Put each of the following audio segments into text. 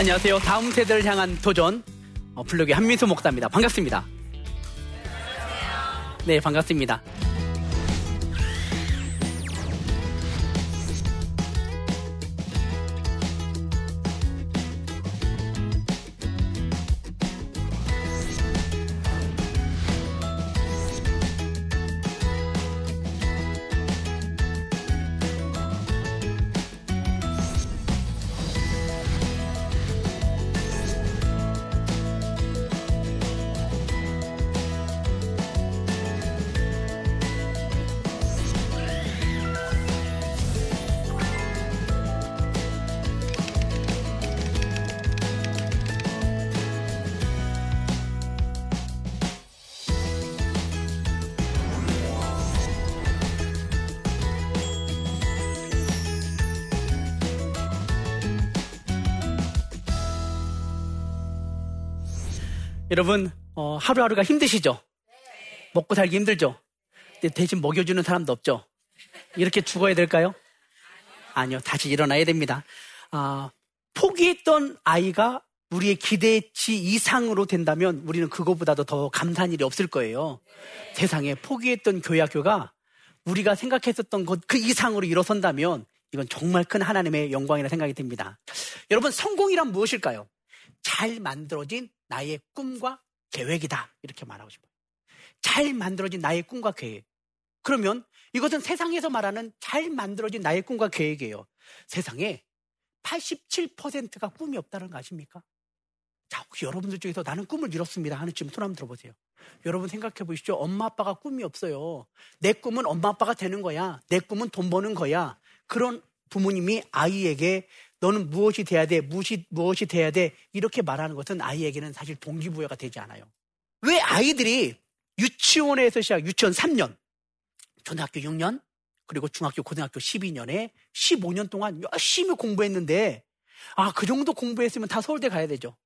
안녕하세요. 다음 세대를 향한 도전 어, 블록의 한민수 목사입니다. 반갑습니다. 네, 반갑습니다. 하루하루가 힘드시죠? 먹고 살기 힘들죠? 근데 대신 먹여주는 사람도 없죠? 이렇게 죽어야 될까요? 아니요, 다시 일어나야 됩니다. 아, 포기했던 아이가 우리의 기대치 이상으로 된다면 우리는 그것보다도 더 감사한 일이 없을 거예요. 세상에 포기했던 교회 학교가 우리가 생각했었던 것 그 이상으로 일어선다면 이건 정말 큰 하나님의 영광이라 생각이 듭니다. 여러분, 성공이란 무엇일까요? 잘 만들어진 나의 꿈과 계획이다. 이렇게 말하고 싶어요. 잘 만들어진 나의 꿈과 계획. 그러면 이것은 세상에서 말하는 잘 만들어진 나의 꿈과 계획이에요. 세상에 87%가 꿈이 없다는 거 아십니까? 자, 혹시 여러분들 중에서 나는 꿈을 이뤘습니다 하는 지금 손 한번 들어보세요. 여러분 생각해 보시죠. 엄마 아빠가 꿈이 없어요. 내 꿈은 엄마 아빠가 되는 거야. 내 꿈은 돈 버는 거야. 그런 부모님이 아이에게 너는 무엇이 돼야 돼? 무엇이, 무엇이 돼야 돼? 이렇게 말하는 것은 아이에게는 사실 동기부여가 되지 않아요. 왜 아이들이 유치원에서 시작, 유치원 3년, 초등학교 6년, 그리고 중학교, 고등학교 12년에 15년 동안 열심히 공부했는데, 아, 그 정도 공부했으면 다 서울대 가야 되죠.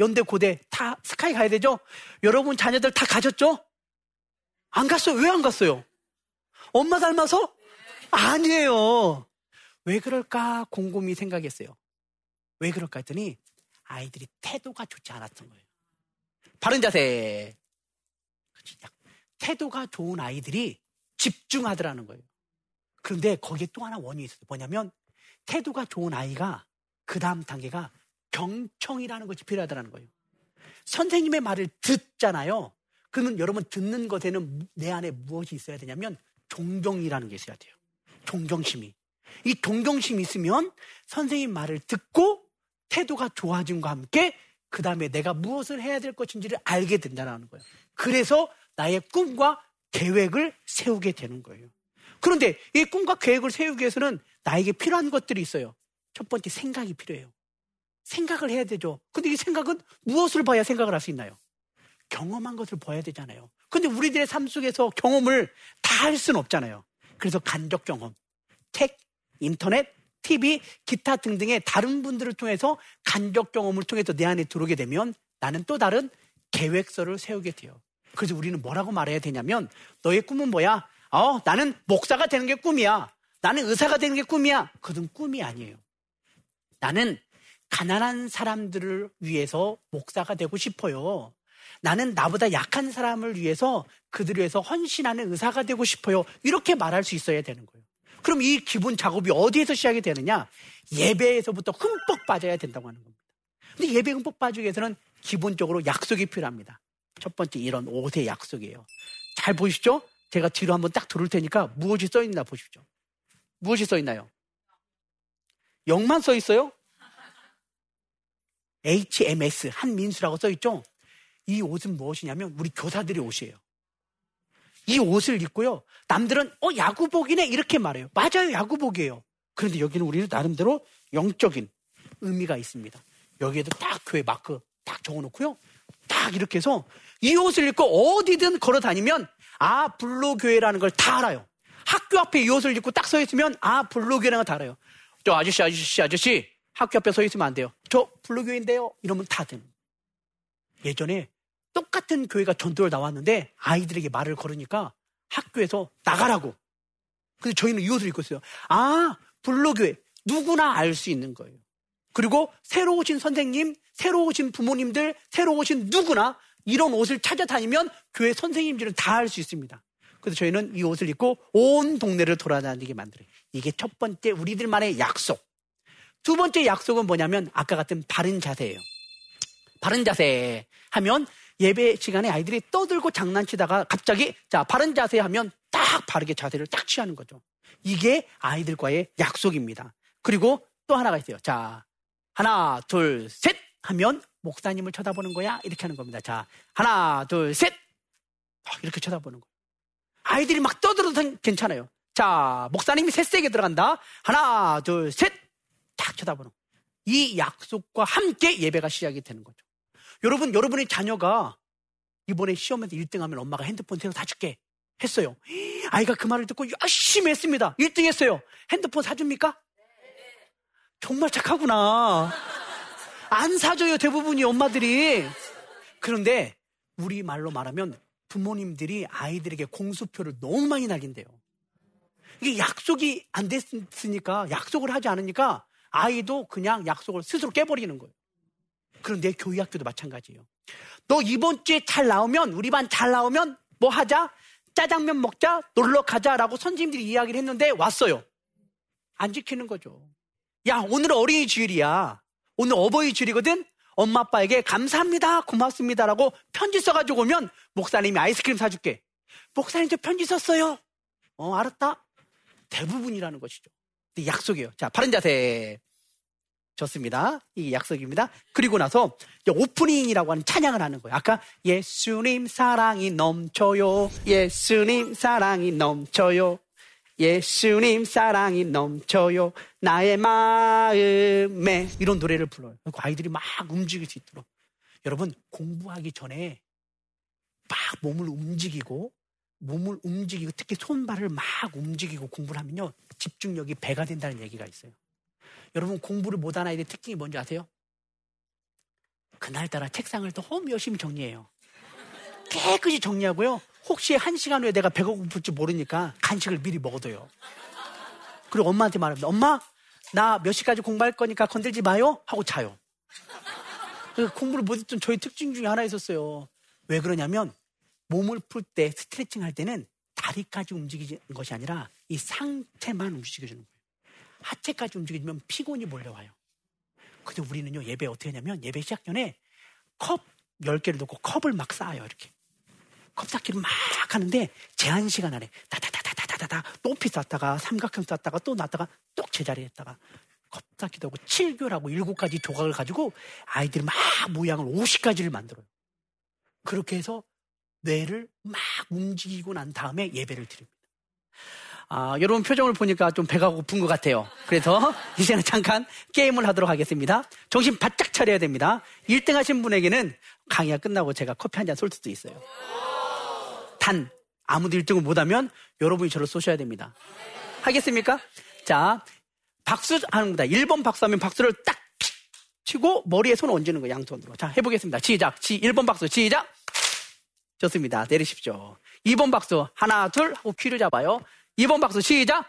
연대, 고대, 다 스카이 가야 되죠? 여러분 자녀들 다 가졌죠? 안 갔어요. 왜 안 갔어요? 엄마 닮아서? 아니에요. 왜 그럴까 곰곰이 생각했어요. 왜 그럴까 했더니 아이들이 태도가 좋지 않았던 거예요. 바른 자세. 태도가 좋은 아이들이 집중하더라는 거예요. 그런데 거기에 또 하나 원인이 있어요. 뭐냐면 태도가 좋은 아이가 그 다음 단계가 경청이라는 것이 필요하다는 거예요. 선생님의 말을 듣잖아요. 그러면 여러분 듣는 것에는 내 안에 무엇이 있어야 되냐면 존경이라는 게 있어야 돼요. 존경심이. 이 동경심이 있으면 선생님 말을 듣고 태도가 좋아짐과 함께 그 다음에 내가 무엇을 해야 될 것인지를 알게 된다는 거예요. 그래서 나의 꿈과 계획을 세우게 되는 거예요. 그런데 이 꿈과 계획을 세우기 위해서는 나에게 필요한 것들이 있어요. 첫 번째 생각이 필요해요. 생각을 해야 되죠. 근데 이 생각은 무엇을 봐야 생각을 할 수 있나요? 경험한 것을 봐야 되잖아요. 근데 우리들의 삶 속에서 경험을 다 할 수는 없잖아요. 그래서 간접 경험, 책, 인터넷, TV, 기타 등등의 다른 분들을 통해서 간접 경험을 통해서 내 안에 들어오게 되면 나는 또 다른 계획서를 세우게 돼요. 그래서 우리는 뭐라고 말해야 되냐면 너의 꿈은 뭐야? 어, 나는 목사가 되는 게 꿈이야. 나는 의사가 되는 게 꿈이야. 그건 꿈이 아니에요. 나는 가난한 사람들을 위해서 목사가 되고 싶어요. 나는 나보다 약한 사람을 위해서 그들을 위해서 헌신하는 의사가 되고 싶어요. 이렇게 말할 수 있어야 되는 거예요. 그럼 이 기본 작업이 어디에서 시작이 되느냐? 예배에서부터 흠뻑 빠져야 된다고 하는 겁니다. 근데 예배 흠뻑 빠지기 위해서는 기본적으로 약속이 필요합니다. 첫 번째 이런 옷의 약속이에요. 잘 보시죠? 제가 뒤로 한번 딱 들을 테니까 무엇이 써 있나 보십시오. 무엇이 써 있나요? 영만 써 있어요? HMS 한민수라고 써 있죠? 이 옷은 무엇이냐면 우리 교사들의 옷이에요. 이 옷을 입고요. 남들은 어 야구복이네 이렇게 말해요. 맞아요, 야구복이에요. 그런데 여기는 우리는 나름대로 영적인 의미가 있습니다. 여기에도 딱 교회 마크 딱 적어놓고요. 딱 이렇게 해서 이 옷을 입고 어디든 걸어 다니면 아 불로교회라는 걸 다 알아요. 학교 앞에 이 옷을 입고 딱 서 있으면 아 불로교회라는 걸 다 알아요. 저 아저씨 아저씨 아저씨 학교 앞에 서 있으면 안 돼요. 저 불로교회인데요. 이러면 다 되는. 예전에 똑같은 교회가 전도를 나왔는데 아이들에게 말을 걸으니까 학교에서 나가라고. 근데 저희는 이 옷을 입고 있어요. 아, 불로교회. 누구나 알 수 있는 거예요. 그리고 새로 오신 선생님, 새로 오신 부모님들, 새로 오신 누구나 이런 옷을 찾아다니면 교회 선생님들은 다할수 있습니다. 그래서 저희는 이 옷을 입고 온 동네를 돌아다니게 만들어요. 이게 첫 번째 우리들만의 약속. 두 번째 약속은 뭐냐면 아까 같은 바른 자세예요. 바른 자세 하면 예배 시간에 아이들이 떠들고 장난치다가 갑자기 자 바른 자세 하면 딱 바르게 자세를 딱 취하는 거죠. 이게 아이들과의 약속입니다. 그리고 또 하나가 있어요. 자 하나 둘 셋 하면 목사님을 쳐다보는 거야 이렇게 하는 겁니다. 자 하나 둘 셋 이렇게 쳐다보는 거예요. 아이들이 막 떠들어도 괜찮아요. 자 목사님이 셋세게 들어간다. 하나 둘 셋 딱 쳐다보는 거예요. 이 약속과 함께 예배가 시작이 되는 거죠. 여러분 여러분의 자녀가 이번에 시험에서 1등하면 엄마가 핸드폰 새로 사줄게 했어요. 아이가 그 말을 듣고 열심히 했습니다. 1등 했어요. 핸드폰 사줍니까? 정말 착하구나. 안 사줘요, 대부분이 엄마들이. 그런데 우리 말로 말하면 부모님들이 아이들에게 공수표를 너무 많이 날린대요. 이게 약속이 안 됐으니까, 약속을 하지 않으니까 아이도 그냥 약속을 스스로 깨버리는 거예요. 그런데 교회 학교도 마찬가지예요. 너 이번 주에 잘 나오면, 우리 반 잘 나오면 뭐 하자? 짜장면 먹자, 놀러 가자라고 선생님들이 이야기를 했는데 왔어요. 안 지키는 거죠. 야, 오늘 어린이 주일이야. 오늘 어버이 주일이거든? 엄마 아빠에게 감사합니다, 고맙습니다라고 편지 써가지고 오면 목사님이 아이스크림 사줄게. 목사님 저 편지 썼어요. 어, 알았다. 대부분이라는 것이죠. 약속이에요. 자, 바른 자세. 좋습니다. 이 약속입니다. 그리고 나서 오프닝이라고 하는 찬양을 하는 거예요. 아까 예수님 사랑이 넘쳐요. 예수님 사랑이 넘쳐요. 예수님 사랑이 넘쳐요. 나의 마음에 이런 노래를 불러요. 그리고 아이들이 막 움직일 수 있도록. 여러분 공부하기 전에 막 몸을 움직이고 몸을 움직이고 특히 손발을 막 움직이고 공부를 하면요 집중력이 배가 된다는 얘기가 있어요. 여러분 공부를 못한 아이들 특징이 뭔지 아세요? 그날따라 책상을 너무 열심히 정리해요. 깨끗이 정리하고요. 혹시 한 시간 후에 내가 배가 고플지 모르니까 간식을 미리 먹어둬요. 그리고 엄마한테 말합니다. 엄마, 나 몇 시까지 공부할 거니까 건들지 마요? 하고 자요. 공부를 못했던 저희 특징 중에 하나 있었어요. 왜 그러냐면 몸을 풀 때 스트레칭 할 때는 다리까지 움직이는 것이 아니라 이 상체만 움직여주는 거예요. 하체까지 움직이면 피곤이 몰려와요. 근데 우리는요, 예배 어떻게 하냐면, 예배 시작 전에 컵 10개를 놓고 컵을 막 쌓아요, 이렇게. 컵 쌓기를 막 하는데, 제한 시간 안에, 다다다다다다다, 높이 쌓다가, 삼각형 쌓다가, 또 놨다가, 또 제자리에 했다가, 컵 쌓기도 하고, 7교라고 7가지 조각을 가지고, 아이들이 막 모양을 50가지를 만들어요. 그렇게 해서, 뇌를 막 움직이고 난 다음에 예배를 드립니다. 아, 여러분 표정을 보니까 좀 배가 고픈 것 같아요. 그래서 이제는 잠깐 게임을 하도록 하겠습니다. 정신 바짝 차려야 됩니다. 1등 하신 분에게는 강의가 끝나고 제가 커피 한 잔 쏠 수도 있어요. 단, 아무도 1등을 못하면 여러분이 저를 쏘셔야 됩니다. 하겠습니까? 자, 박수 하는 겁니다. 1번 박수하면 박수를 딱 치고 머리에 손을 얹는 거예요. 양손으로. 자, 해보겠습니다. 시작. 1번 박수. 시작. 좋습니다. 내리십시오. 2번 박수. 하나, 둘 하고 귀를 잡아요. 2번 박수 시작.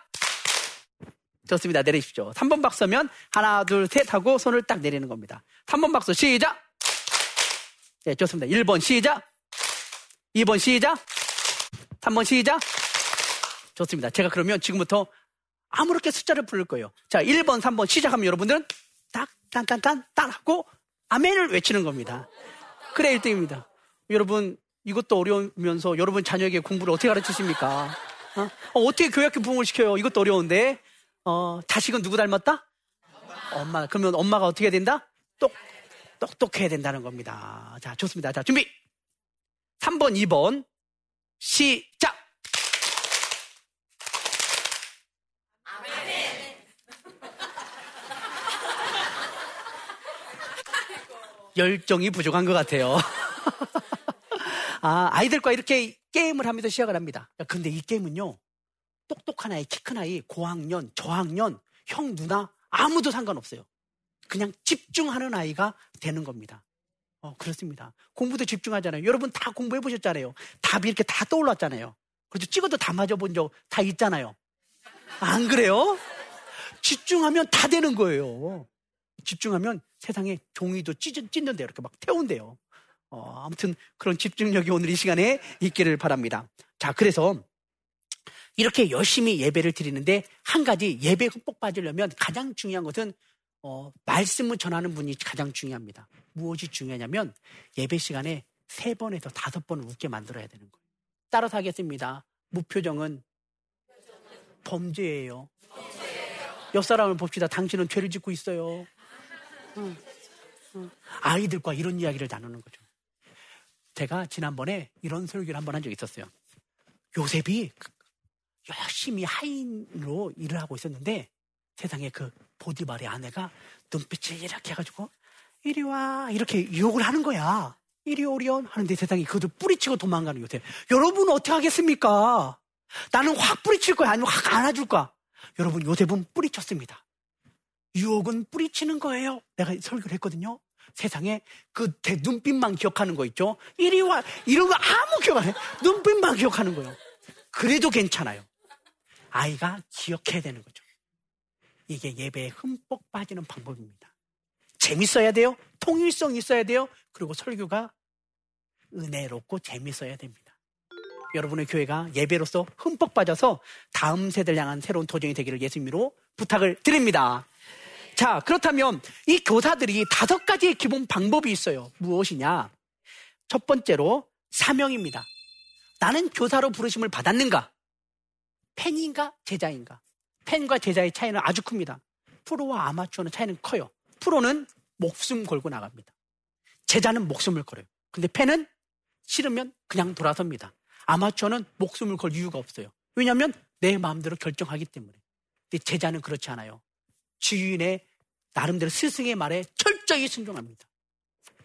좋습니다. 내리십시오. 3번 박수면 하나, 둘, 셋 하고 손을 딱 내리는 겁니다. 3번 박수 시작. 네, 좋습니다. 1번 시작. 2번 시작. 3번 시작. 좋습니다. 제가 그러면 지금부터 아무렇게 숫자를 부를 거예요. 자, 1번, 3번 시작하면 여러분들은 딱, 딴, 딴, 딴, 딴 하고 아멘을 외치는 겁니다. 그래 1등입니다. 여러분, 이것도 어려우면서 여러분 자녀에게 공부를 어떻게 가르치십니까? 어? 어, 떻게 교육학교 부흥을 시켜요? 이것도 어려운데. 어, 자식은 누구 닮았다? 엄마. 그러면 엄마가 어떻게 해야 된다? 똑, 똑똑해야 된다는 겁니다. 자, 좋습니다. 자, 준비. 3번, 2번. 시작! 열정이 부족한 것 같아요. 아, 아이들과 이렇게 게임을 하면서 시작을 합니다. 근데 이 게임은요, 똑똑한 아이, 키 큰 아이, 고학년, 저학년, 형, 누나, 아무도 상관없어요. 그냥 집중하는 아이가 되는 겁니다. 어, 그렇습니다. 공부도 집중하잖아요. 여러분 다 공부해 보셨잖아요. 답이 이렇게 다 떠올랐잖아요. 그렇죠. 찍어도 다 맞아본 적 다 있잖아요. 안 그래요? 집중하면 다 되는 거예요. 집중하면 세상에 종이도 찢, 찢는데요. 이렇게 막 태운대요. 어, 아무튼 그런 집중력이 오늘 이 시간에 있기를 바랍니다. 자, 그래서 이렇게 열심히 예배를 드리는데 한 가지 예배 흠뻑 빠지려면 가장 중요한 것은 어, 말씀을 전하는 분이 가장 중요합니다. 무엇이 중요하냐면 예배 시간에 세 번에서 다섯 번을 웃게 만들어야 되는 거예요. 따라서 하겠습니다. 무표정은 범죄예요. 옆 사람을 봅시다. 당신은 죄를 짓고 있어요. 응. 응. 아이들과 이런 이야기를 나누는 거죠. 제가 지난번에 이런 설교를 한 번 한 적이 있었어요. 요셉이 열심히 하인으로 일을 하고 있었는데 세상에 그 보디발의 아내가 눈빛을 이렇게 해가지고 이리 와 이렇게 유혹을 하는 거야. 이리 오리온 하는데 세상에 그것도 뿌리치고 도망가는 요새. 여러분 어떻게 하겠습니까? 나는 확 뿌리칠 거야 아니면 확 안아줄 거야. 여러분 요셉은 뿌리쳤습니다. 유혹은 뿌리치는 거예요. 내가 설교를 했거든요. 세상에 그대 눈빛만 기억하는 거 있죠? 이리 와 이런 거 아무 기억 안 해. 눈빛만 기억하는 거예요. 그래도 괜찮아요. 아이가 기억해야 되는 거죠. 이게 예배에 흠뻑 빠지는 방법입니다. 재밌어야 돼요. 통일성 있어야 돼요. 그리고 설교가 은혜롭고 재밌어야 됩니다. 여러분의 교회가 예배로서 흠뻑 빠져서 다음 세대를 향한 새로운 도전이 되기를 예수님으로 부탁을 드립니다. 자, 그렇다면 이 교사들이 다섯 가지의 기본 방법이 있어요. 무엇이냐? 첫 번째로 사명입니다. 나는 교사로 부르심을 받았는가? 팬인가? 제자인가? 팬과 제자의 차이는 아주 큽니다. 프로와 아마추어는 차이는 커요. 프로는 목숨 걸고 나갑니다. 제자는 목숨을 걸어요. 근데 팬은 싫으면 그냥 돌아섭니다. 아마추어는 목숨을 걸 이유가 없어요. 왜냐하면 내 마음대로 결정하기 때문에. 근데 제자는 그렇지 않아요. 주인의 나름대로 스승의 말에 철저히 순종합니다.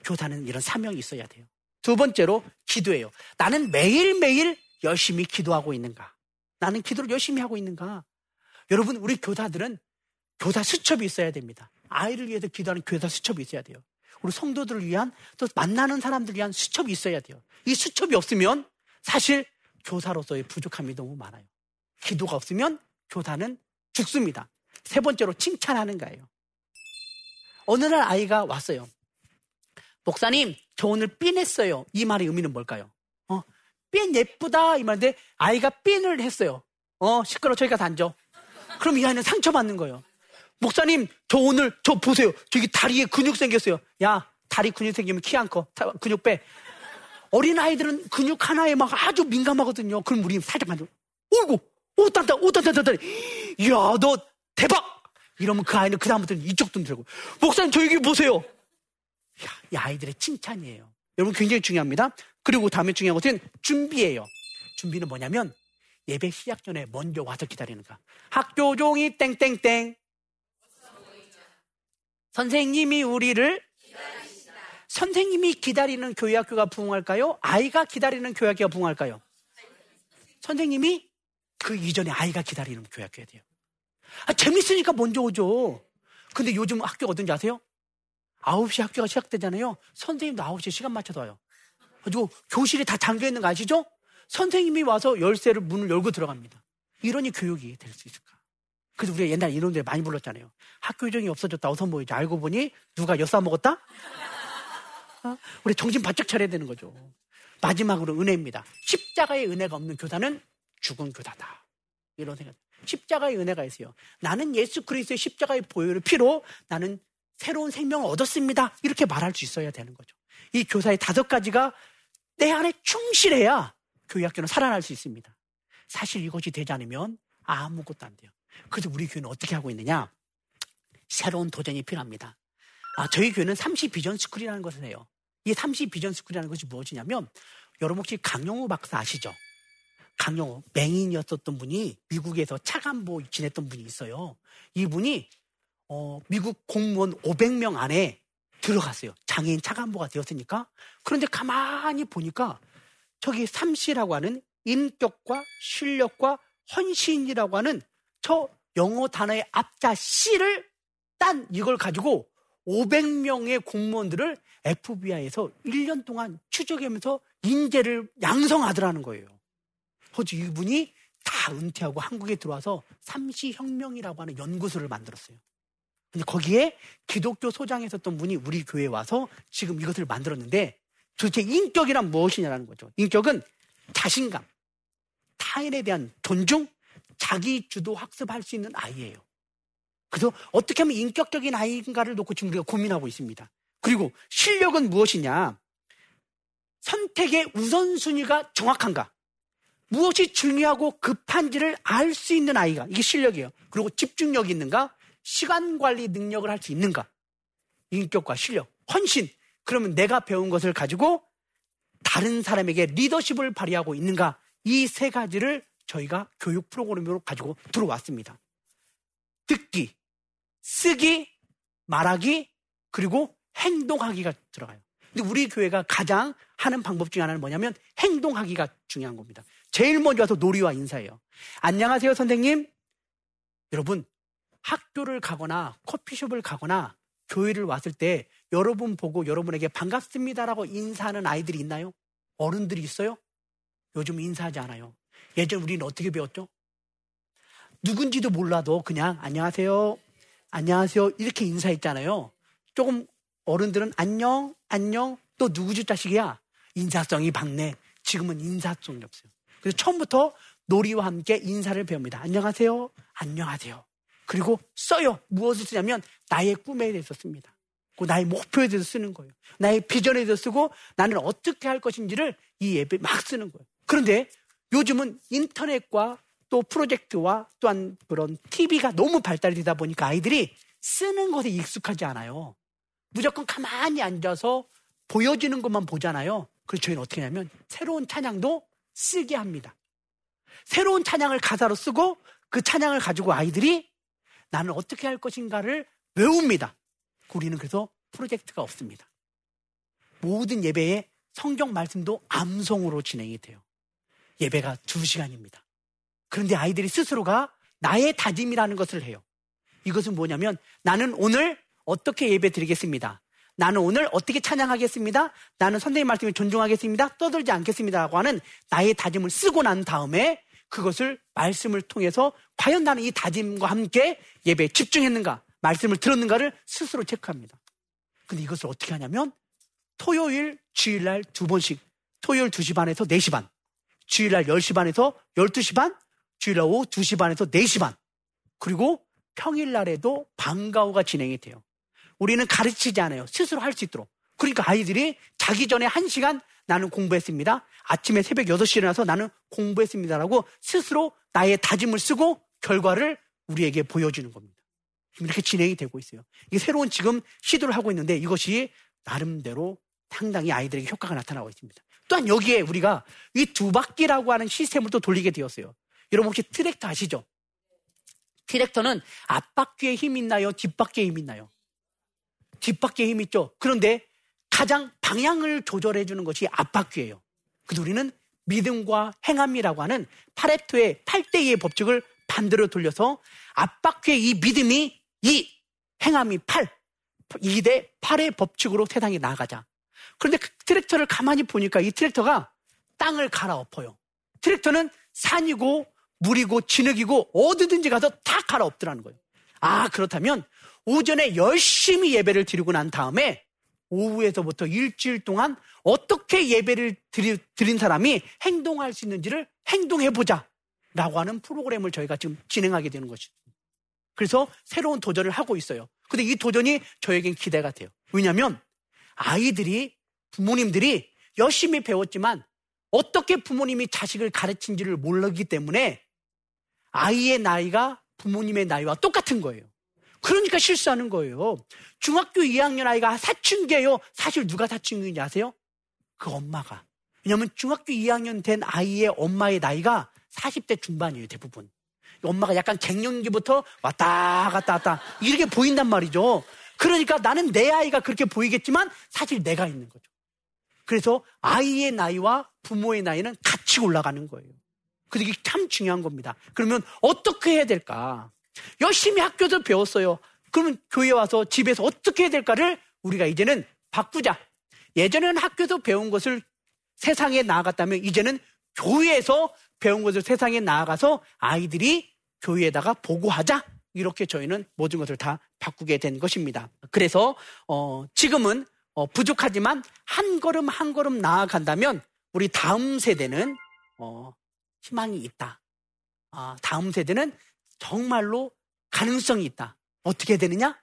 교사는 이런 사명이 있어야 돼요. 두 번째로 기도예요. 나는 매일매일 열심히 기도하고 있는가? 나는 기도를 열심히 하고 있는가? 여러분, 우리 교사들은 교사 수첩이 있어야 됩니다. 아이를 위해서 기도하는 교사 수첩이 있어야 돼요. 우리 성도들을 위한 또 만나는 사람들을 위한 수첩이 있어야 돼요. 이 수첩이 없으면 사실 교사로서의 부족함이 너무 많아요. 기도가 없으면 교사는 죽습니다. 세 번째로 칭찬하는 거예요. 어느 날 아이가 왔어요. 목사님, 저 오늘 삔 했어요. 이 말의 의미는 뭘까요? 어, 삔 예쁘다. 이 말인데 아이가 삔을 했어요. 어, 시끄러 저기가 단죠. 그럼 이 아이는 상처받는 거예요. 목사님, 저 오늘, 저 보세요. 저기 다리에 근육 생겼어요. 야, 다리 근육 생기면 키 안 커. 근육 빼. 어린 아이들은 근육 하나에 막 아주 민감하거든요. 그럼 우리 살짝 만져. 오고, 오, 딴딴, 오, 딴딴, 딴딴. 이야, 너 대박! 이러면 그 아이는 그다음부터는 이쪽 돈 들고. 목사님, 저 여기 보세요. 야, 이 아이들의 칭찬이에요. 여러분 굉장히 중요합니다. 그리고 다음에 중요한 것은 준비예요. 준비는 뭐냐면 예배 시작 전에 먼저 와서 기다리는 거. 학교 종이 땡땡땡. 선생님이 우리를 선생님이 기다리는 교회 학교가 부흥할까요? 아이가 기다리는 교회 학교가 부흥할까요? 선생님이 그 이전에 아이가 기다리는 교회 학교야 돼요. 아, 재밌으니까 먼저 오죠. 근데 요즘 학교가 어떤지 아세요? 9시 학교가 시작되잖아요. 선생님도 9시에 시간 맞춰서 와요. 그리고 교실이 다 잠겨 있는 거 아시죠? 선생님이 와서 열쇠를 문을 열고 들어갑니다. 이러니 교육이 될 수 있을까? 그래서 우리가 옛날에 이런 데 많이 불렀잖아요. 학교 정이 없어졌다. 어서 모이지. 알고 보니 누가 엿사 먹었다? 어? 우리 정신 바짝 차려야 되는 거죠. 마지막으로 은혜입니다. 십자가의 은혜가 없는 교사는 죽은 교사다. 이런 생각. 십자가의 은혜가 있어요. 나는 예수 그리스도의 십자가의 보혈을 피로 나는 새로운 생명을 얻었습니다. 이렇게 말할 수 있어야 되는 거죠. 이 교사의 다섯 가지가 내 안에 충실해야 교회 학교는 살아날 수 있습니다. 사실 이것이 되지 않으면 아무것도 안 돼요. 그래서 우리 교회는 어떻게 하고 있느냐? 새로운 도전이 필요합니다. 아, 저희 교회는 30 비전 스쿨이라는 것을 해요. 이30 비전 스쿨이라는 것이 무엇이냐면 여러분 혹시 강용우 박사 아시죠? 강용우 맹인이었었던 분이 미국에서 차관보 지냈던 분이 있어요. 이분이 어, 미국 공무원 500명 안에 들어갔어요. 장애인 차관보가 되었으니까. 그런데 가만히 보니까 저기 삼시라고 하는 인격과 실력과 헌신이라고 하는 저 영어 단어의 앞자 C를 딴 이걸 가지고 500명의 공무원들을 FBI에서 1년 동안 추적하면서 인재를 양성하더라는 거예요. 허지 이분이 다 은퇴하고 한국에 들어와서 삼시혁명이라고 하는 연구소를 만들었어요. 근데 거기에 기독교 소장에 있었던 분이 우리 교회에 와서 지금 이것을 만들었는데 도대체 인격이란 무엇이냐라는 거죠. 인격은 자신감, 타인에 대한 존중, 자기 주도 학습할 수 있는 아이예요. 그래서 어떻게 하면 인격적인 아이인가를 놓고 지금 우리가 고민하고 있습니다. 그리고 실력은 무엇이냐? 선택의 우선순위가 정확한가? 무엇이 중요하고 급한지를 알 수 있는 아이가 이게 실력이에요. 그리고 집중력이 있는가? 시간 관리 능력을 할 수 있는가? 인격과 실력, 헌신. 그러면 내가 배운 것을 가지고 다른 사람에게 리더십을 발휘하고 있는가? 이 세 가지를 저희가 교육 프로그램으로 가지고 들어왔습니다. 듣기, 쓰기, 말하기, 그리고 행동하기가 들어가요. 근데 우리 교회가 가장 하는 방법 중에 하나는 뭐냐면 행동하기가 중요한 겁니다. 제일 먼저 와서 놀이와 인사해요. 안녕하세요, 선생님. 여러분, 학교를 가거나 커피숍을 가거나 교회를 왔을 때 여러분 보고 여러분에게 반갑습니다라고 인사하는 아이들이 있나요? 어른들이 있어요? 요즘 인사하지 않아요. 예전 우리는 어떻게 배웠죠? 누군지도 몰라도 그냥 안녕하세요, 안녕하세요 이렇게 인사했잖아요. 조금 어른들은 안녕, 안녕, 또 누구지 자식이야? 인사성이 박네. 지금은 인사성이 없어요. 그래서 처음부터 놀이와 함께 인사를 배웁니다. 안녕하세요, 안녕하세요. 그리고 써요. 무엇을 쓰냐면 나의 꿈에 대해서 씁니다. 그 나의 목표에 대해서 쓰는 거예요. 나의 비전에 대해서 쓰고 나는 어떻게 할 것인지를 이 앱에 막 쓰는 거예요. 그런데 요즘은 인터넷과 또 프로젝트와 또한 그런 TV가 너무 발달이 되다 보니까 아이들이 쓰는 것에 익숙하지 않아요. 무조건 가만히 앉아서 보여지는 것만 보잖아요. 그래서 저희는 어떻게 하냐면 새로운 찬양도 쓰게 합니다. 새로운 찬양을 가사로 쓰고 그 찬양을 가지고 아이들이 나는 어떻게 할 것인가를 외웁니다. 우리는 그래서 프로젝트가 없습니다. 모든 예배에 성경 말씀도 암송으로 진행이 돼요. 예배가 두 시간입니다. 그런데 아이들이 스스로가 나의 다짐이라는 것을 해요. 이것은 뭐냐면 나는 오늘 어떻게 예배 드리겠습니다. 나는 오늘 어떻게 찬양하겠습니다. 나는 선생님 말씀을 존중하겠습니다. 떠들지 않겠습니다라고 하는 나의 다짐을 쓰고 난 다음에 그것을 말씀을 통해서 과연 나는 이 다짐과 함께 예배에 집중했는가, 말씀을 들었는가를 스스로 체크합니다. 근데 이것을 어떻게 하냐면 토요일, 주일날 두 번씩 토요일 2시 반에서 4시 반, 주일날 10시 반에서 12시 반, 주일날 오후 2시 반에서 4시 반, 그리고 평일날에도 방과후가 진행이 돼요. 우리는 가르치지 않아요. 스스로 할 수 있도록. 그러니까 아이들이 자기 전에 1시간 나는 공부했습니다. 아침에 새벽 6시에 일어나서 나는 공부했습니다라고 스스로 나의 다짐을 쓰고 결과를 우리에게 보여주는 겁니다. 이렇게 진행이 되고 있어요. 이게 새로운 지금 시도를 하고 있는데 이것이 나름대로 상당히 아이들에게 효과가 나타나고 있습니다. 또한 여기에 우리가 이 두 바퀴라고 하는 시스템을 또 돌리게 되었어요. 여러분 혹시 트랙터 아시죠? 트랙터는 앞바퀴에 힘 있나요? 뒷바퀴에 힘 있나요? 뒷바퀴에 힘 있죠. 그런데 가장 방향을 조절해 주는 것이 앞바퀴예요. 그래서 우리는 믿음과 행함이라고 하는 파레토의 8대2의 법칙을 반대로 돌려서 앞바퀴의 이 믿음이 이 행함이 8, 2대 8의 법칙으로 세상에 나가자. 그런데 그 트랙터를 가만히 보니까 이 트랙터가 땅을 갈아엎어요. 트랙터는 산이고 물이고 진흙이고 어디든지 가서 다 갈아엎더라는 거예요. 아, 그렇다면 오전에 열심히 예배를 드리고 난 다음에 오후에서부터 일주일 동안 어떻게 예배를 드리, 드린 사람이 행동할 수 있는지를 행동해보자. 라고 하는 프로그램을 저희가 지금 진행하게 되는 것이죠. 그래서 새로운 도전을 하고 있어요. 근데 이 도전이 저에겐 기대가 돼요. 왜냐하면 아이들이, 부모님들이 열심히 배웠지만 어떻게 부모님이 자식을 가르친지를 모르기 때문에 아이의 나이가 부모님의 나이와 똑같은 거예요. 그러니까 실수하는 거예요. 중학교 2학년 아이가 사춘기예요. 사실 누가 사춘기인지 아세요? 그 엄마가. 왜냐하면 중학교 2학년 된 아이의 엄마의 나이가 40대 중반이에요, 대부분. 엄마가 약간 갱년기부터 왔다 갔다 왔다 이렇게 보인단 말이죠. 그러니까 나는 내 아이가 그렇게 보이겠지만 사실 내가 있는 거죠. 그래서 아이의 나이와 부모의 나이는 같이 올라가는 거예요. 이게 참 중요한 겁니다. 그러면 어떻게 해야 될까? 열심히 학교도 배웠어요. 그러면 교회 와서 집에서 어떻게 해야 될까를 우리가 이제는 바꾸자. 예전에는 학교에서 배운 것을 세상에 나아갔다면 이제는 교회에서 배운 것을 세상에 나아가서 아이들이 교회에다가 보고하자. 이렇게 저희는 모든 것을 다 바꾸게 된 것입니다. 그래서 어, 지금은 어, 부족하지만 한 걸음 한 걸음 나아간다면 우리 다음 세대는 어, 희망이 있다. 아, 다음 세대는 정말로 가능성이 있다. 어떻게 되느냐?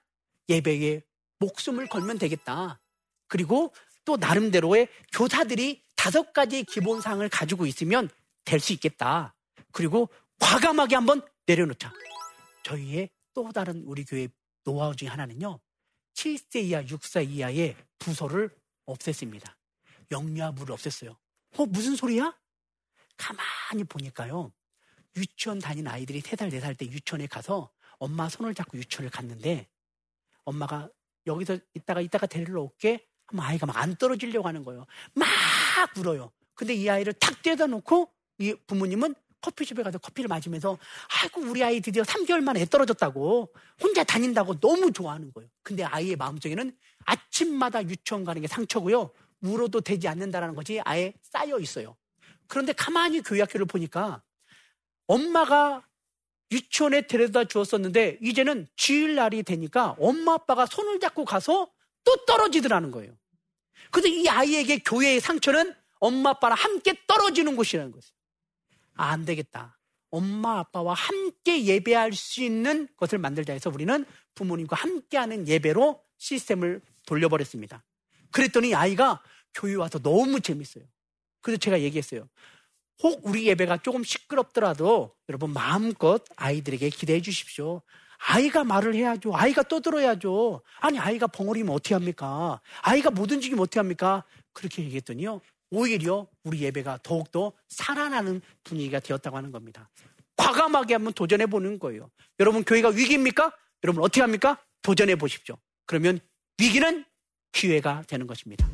예배에 목숨을 걸면 되겠다. 그리고 또 나름대로의 교사들이 다섯 가지 기본사항을 가지고 있으면 될 수 있겠다. 그리고 과감하게 한번 내려놓자. 저희의 또 다른 우리 교회 노하우 중에 하나는요. 7세 이하, 6세 이하의 부서를 없앴습니다. 영유아부를 없앴어요. 어, 무슨 소리야? 가만히 보니까요. 유치원 다닌 아이들이 3살, 4살 때 유치원에 가서 엄마 손을 잡고 유치원을 갔는데 엄마가 여기서 있다가 있다가 데리러 올게 하면 아이가 막 안 떨어지려고 하는 거예요. 막 울어요. 근데 이 아이를 탁 떼다 놓고 이 부모님은 커피숍에 가서 커피를 마시면서 아이고 우리 아이 드디어 3개월 만에 떨어졌다고 혼자 다닌다고 너무 좋아하는 거예요. 근데 아이의 마음속에는 아침마다 유치원 가는 게 상처고요. 울어도 되지 않는다라는 것이 아예 쌓여 있어요. 그런데 가만히 교회 학교를 보니까 엄마가 유치원에 데려다 주었었는데 이제는 주일날이 되니까 엄마 아빠가 손을 잡고 가서 또 떨어지더라는 거예요. 그래서 이 아이에게 교회의 상처는 엄마 아빠랑 함께 떨어지는 곳이라는 거죠. 아, 안 되겠다. 엄마 아빠와 함께 예배할 수 있는 것을 만들자 해서 우리는 부모님과 함께하는 예배로 시스템을 돌려버렸습니다. 그랬더니 아이가 교회 와서 너무 재밌어요. 그래서 제가 얘기했어요. 혹 우리 예배가 조금 시끄럽더라도 여러분 마음껏 아이들에게 기대해 주십시오. 아이가 말을 해야죠. 아이가 떠들어야죠. 아니, 아이가 벙어리면 어떻게 합니까? 아이가 못 움직이면 어떻게 합니까? 그렇게 얘기했더니요. 오히려 우리 예배가 더욱더 살아나는 분위기가 되었다고 하는 겁니다. 과감하게 한번 도전해 보는 거예요. 여러분, 교회가 위기입니까? 여러분, 어떻게 합니까? 도전해 보십시오. 그러면 위기는 기회가 되는 것입니다.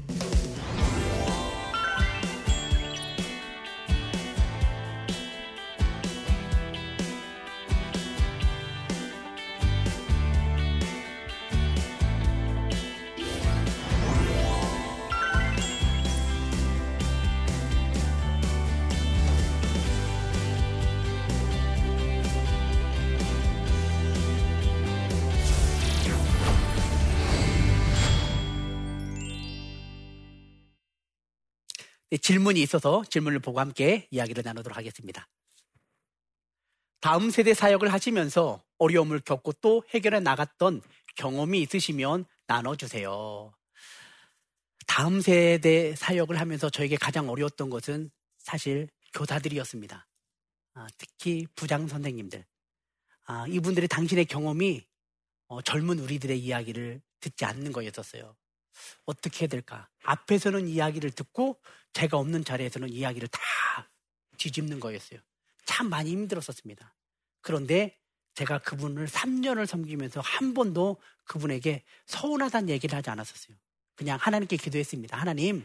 질문이 있어서 질문을 보고 함께 이야기를 나누도록 하겠습니다. 다음 세대 사역을 하시면서 어려움을 겪고 또 해결해 나갔던 경험이 있으시면 나눠주세요. 다음 세대 사역을 하면서 저에게 가장 어려웠던 것은 사실 교사들이었습니다. 아, 특히 부장 선생님들. 아, 이분들이 당신의 경험이 어, 젊은 우리들의 이야기를 듣지 않는 거였었어요. 어떻게 해야 될까? 앞에서는 이야기를 듣고 제가 없는 자리에서는 이야기를 다 뒤집는 거였어요. 참 많이 힘들었었습니다. 그런데 제가 그분을 3년을 섬기면서 한 번도 그분에게 서운하다는 얘기를 하지 않았었어요. 그냥 하나님께 기도했습니다. 하나님,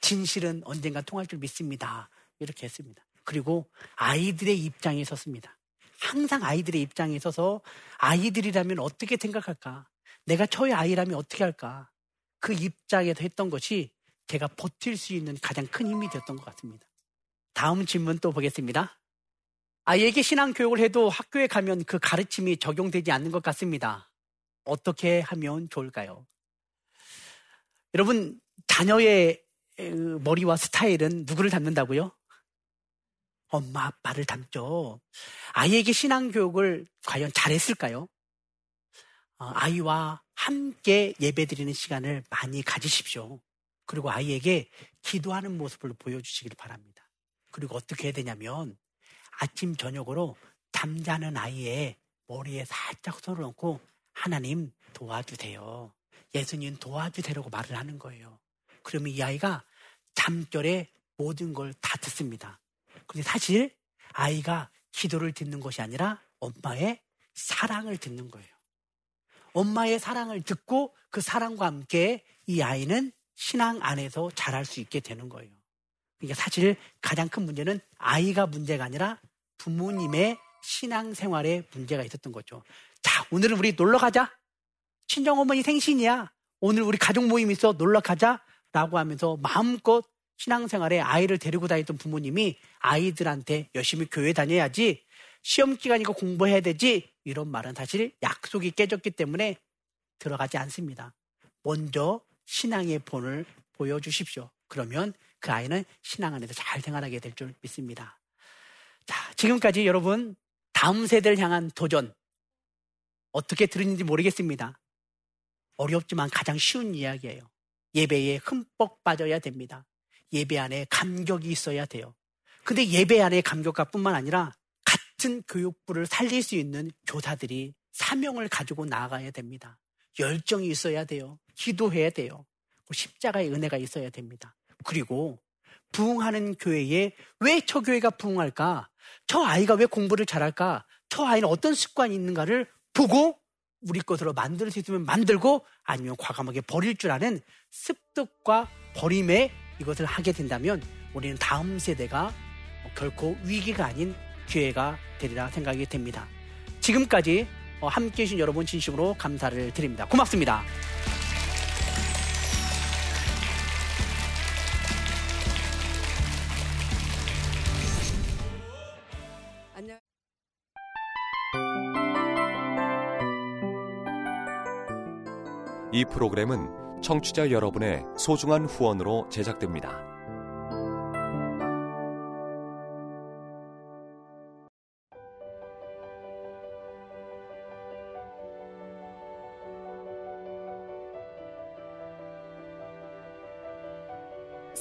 진실은 언젠가 통할 줄 믿습니다. 이렇게 했습니다. 그리고 아이들의 입장에 섰습니다. 항상 아이들의 입장에 서서 아이들이라면 어떻게 생각할까? 내가 저의 아이라면 어떻게 할까? 그 입장에서 했던 것이 제가 버틸 수 있는 가장 큰 힘이 되었던 것 같습니다. 다음 질문 또 보겠습니다. 아이에게 신앙교육을 해도 학교에 가면 그 가르침이 적용되지 않는 것 같습니다. 어떻게 하면 좋을까요? 여러분, 자녀의 머리와 스타일은 누구를 닮는다고요? 엄마, 아빠를 닮죠. 아이에게 신앙교육을 과연 잘했을까요? 어, 아이와 함께 예배드리는 시간을 많이 가지십시오. 그리고 아이에게 기도하는 모습을 보여주시길 바랍니다. 그리고 어떻게 해야 되냐면 아침 저녁으로 잠자는 아이의 머리에 살짝 손을 얹고 하나님 도와주세요. 예수님 도와주세요라고 말을 하는 거예요. 그러면 이 아이가 잠결에 모든 걸 다 듣습니다. 근데 사실 아이가 기도를 듣는 것이 아니라 엄마의 사랑을 듣는 거예요. 엄마의 사랑을 듣고 그 사랑과 함께 이 아이는 신앙 안에서 자랄 수 있게 되는 거예요. 그러니까 사실 가장 큰 문제는 아이가 문제가 아니라 부모님의 신앙 생활에 문제가 있었던 거죠. 자, 오늘은 우리 놀러 가자. 친정 어머니 생신이야. 오늘 우리 가족 모임 있어. 놀러 가자. 라고 하면서 마음껏 신앙생활에 아이를 데리고 다니던 부모님이 아이들한테 열심히 교회 다녀야지 시험 기간이고 공부해야 되지 이런 말은 사실 약속이 깨졌기 때문에 들어가지 않습니다. 먼저 신앙의 본을 보여주십시오. 그러면 그 아이는 신앙 안에서 잘 생활하게 될 줄 믿습니다. 자, 지금까지 여러분 다음 세대를 향한 도전 어떻게 들으는지 모르겠습니다. 어렵지만 가장 쉬운 이야기예요. 예배에 흠뻑 빠져야 됩니다. 예배 안에 감격이 있어야 돼요. 근데 예배 안에 감격과 뿐만 아니라 같은 교육부를 살릴 수 있는 교사들이 사명을 가지고 나아가야 됩니다. 열정이 있어야 돼요. 기도해야 돼요. 십자가의 은혜가 있어야 됩니다. 그리고 부흥하는 교회에 왜 저 교회가 부흥할까? 저 아이가 왜 공부를 잘할까? 저 아이는 어떤 습관이 있는가를 보고 우리 것으로 만들 수 있으면 만들고 아니면 과감하게 버릴 줄 아는 습득과 버림에 이것을 하게 된다면 우리는 다음 세대가 결코 위기가 아닌 기회가 되리라 생각이 됩니다. 지금까지 함께 해주신 여러분 진심으로 감사를 드립니다. 고맙습니다. 이 프로그램은 청취자 여러분의 소중한 후원으로 제작됩니다.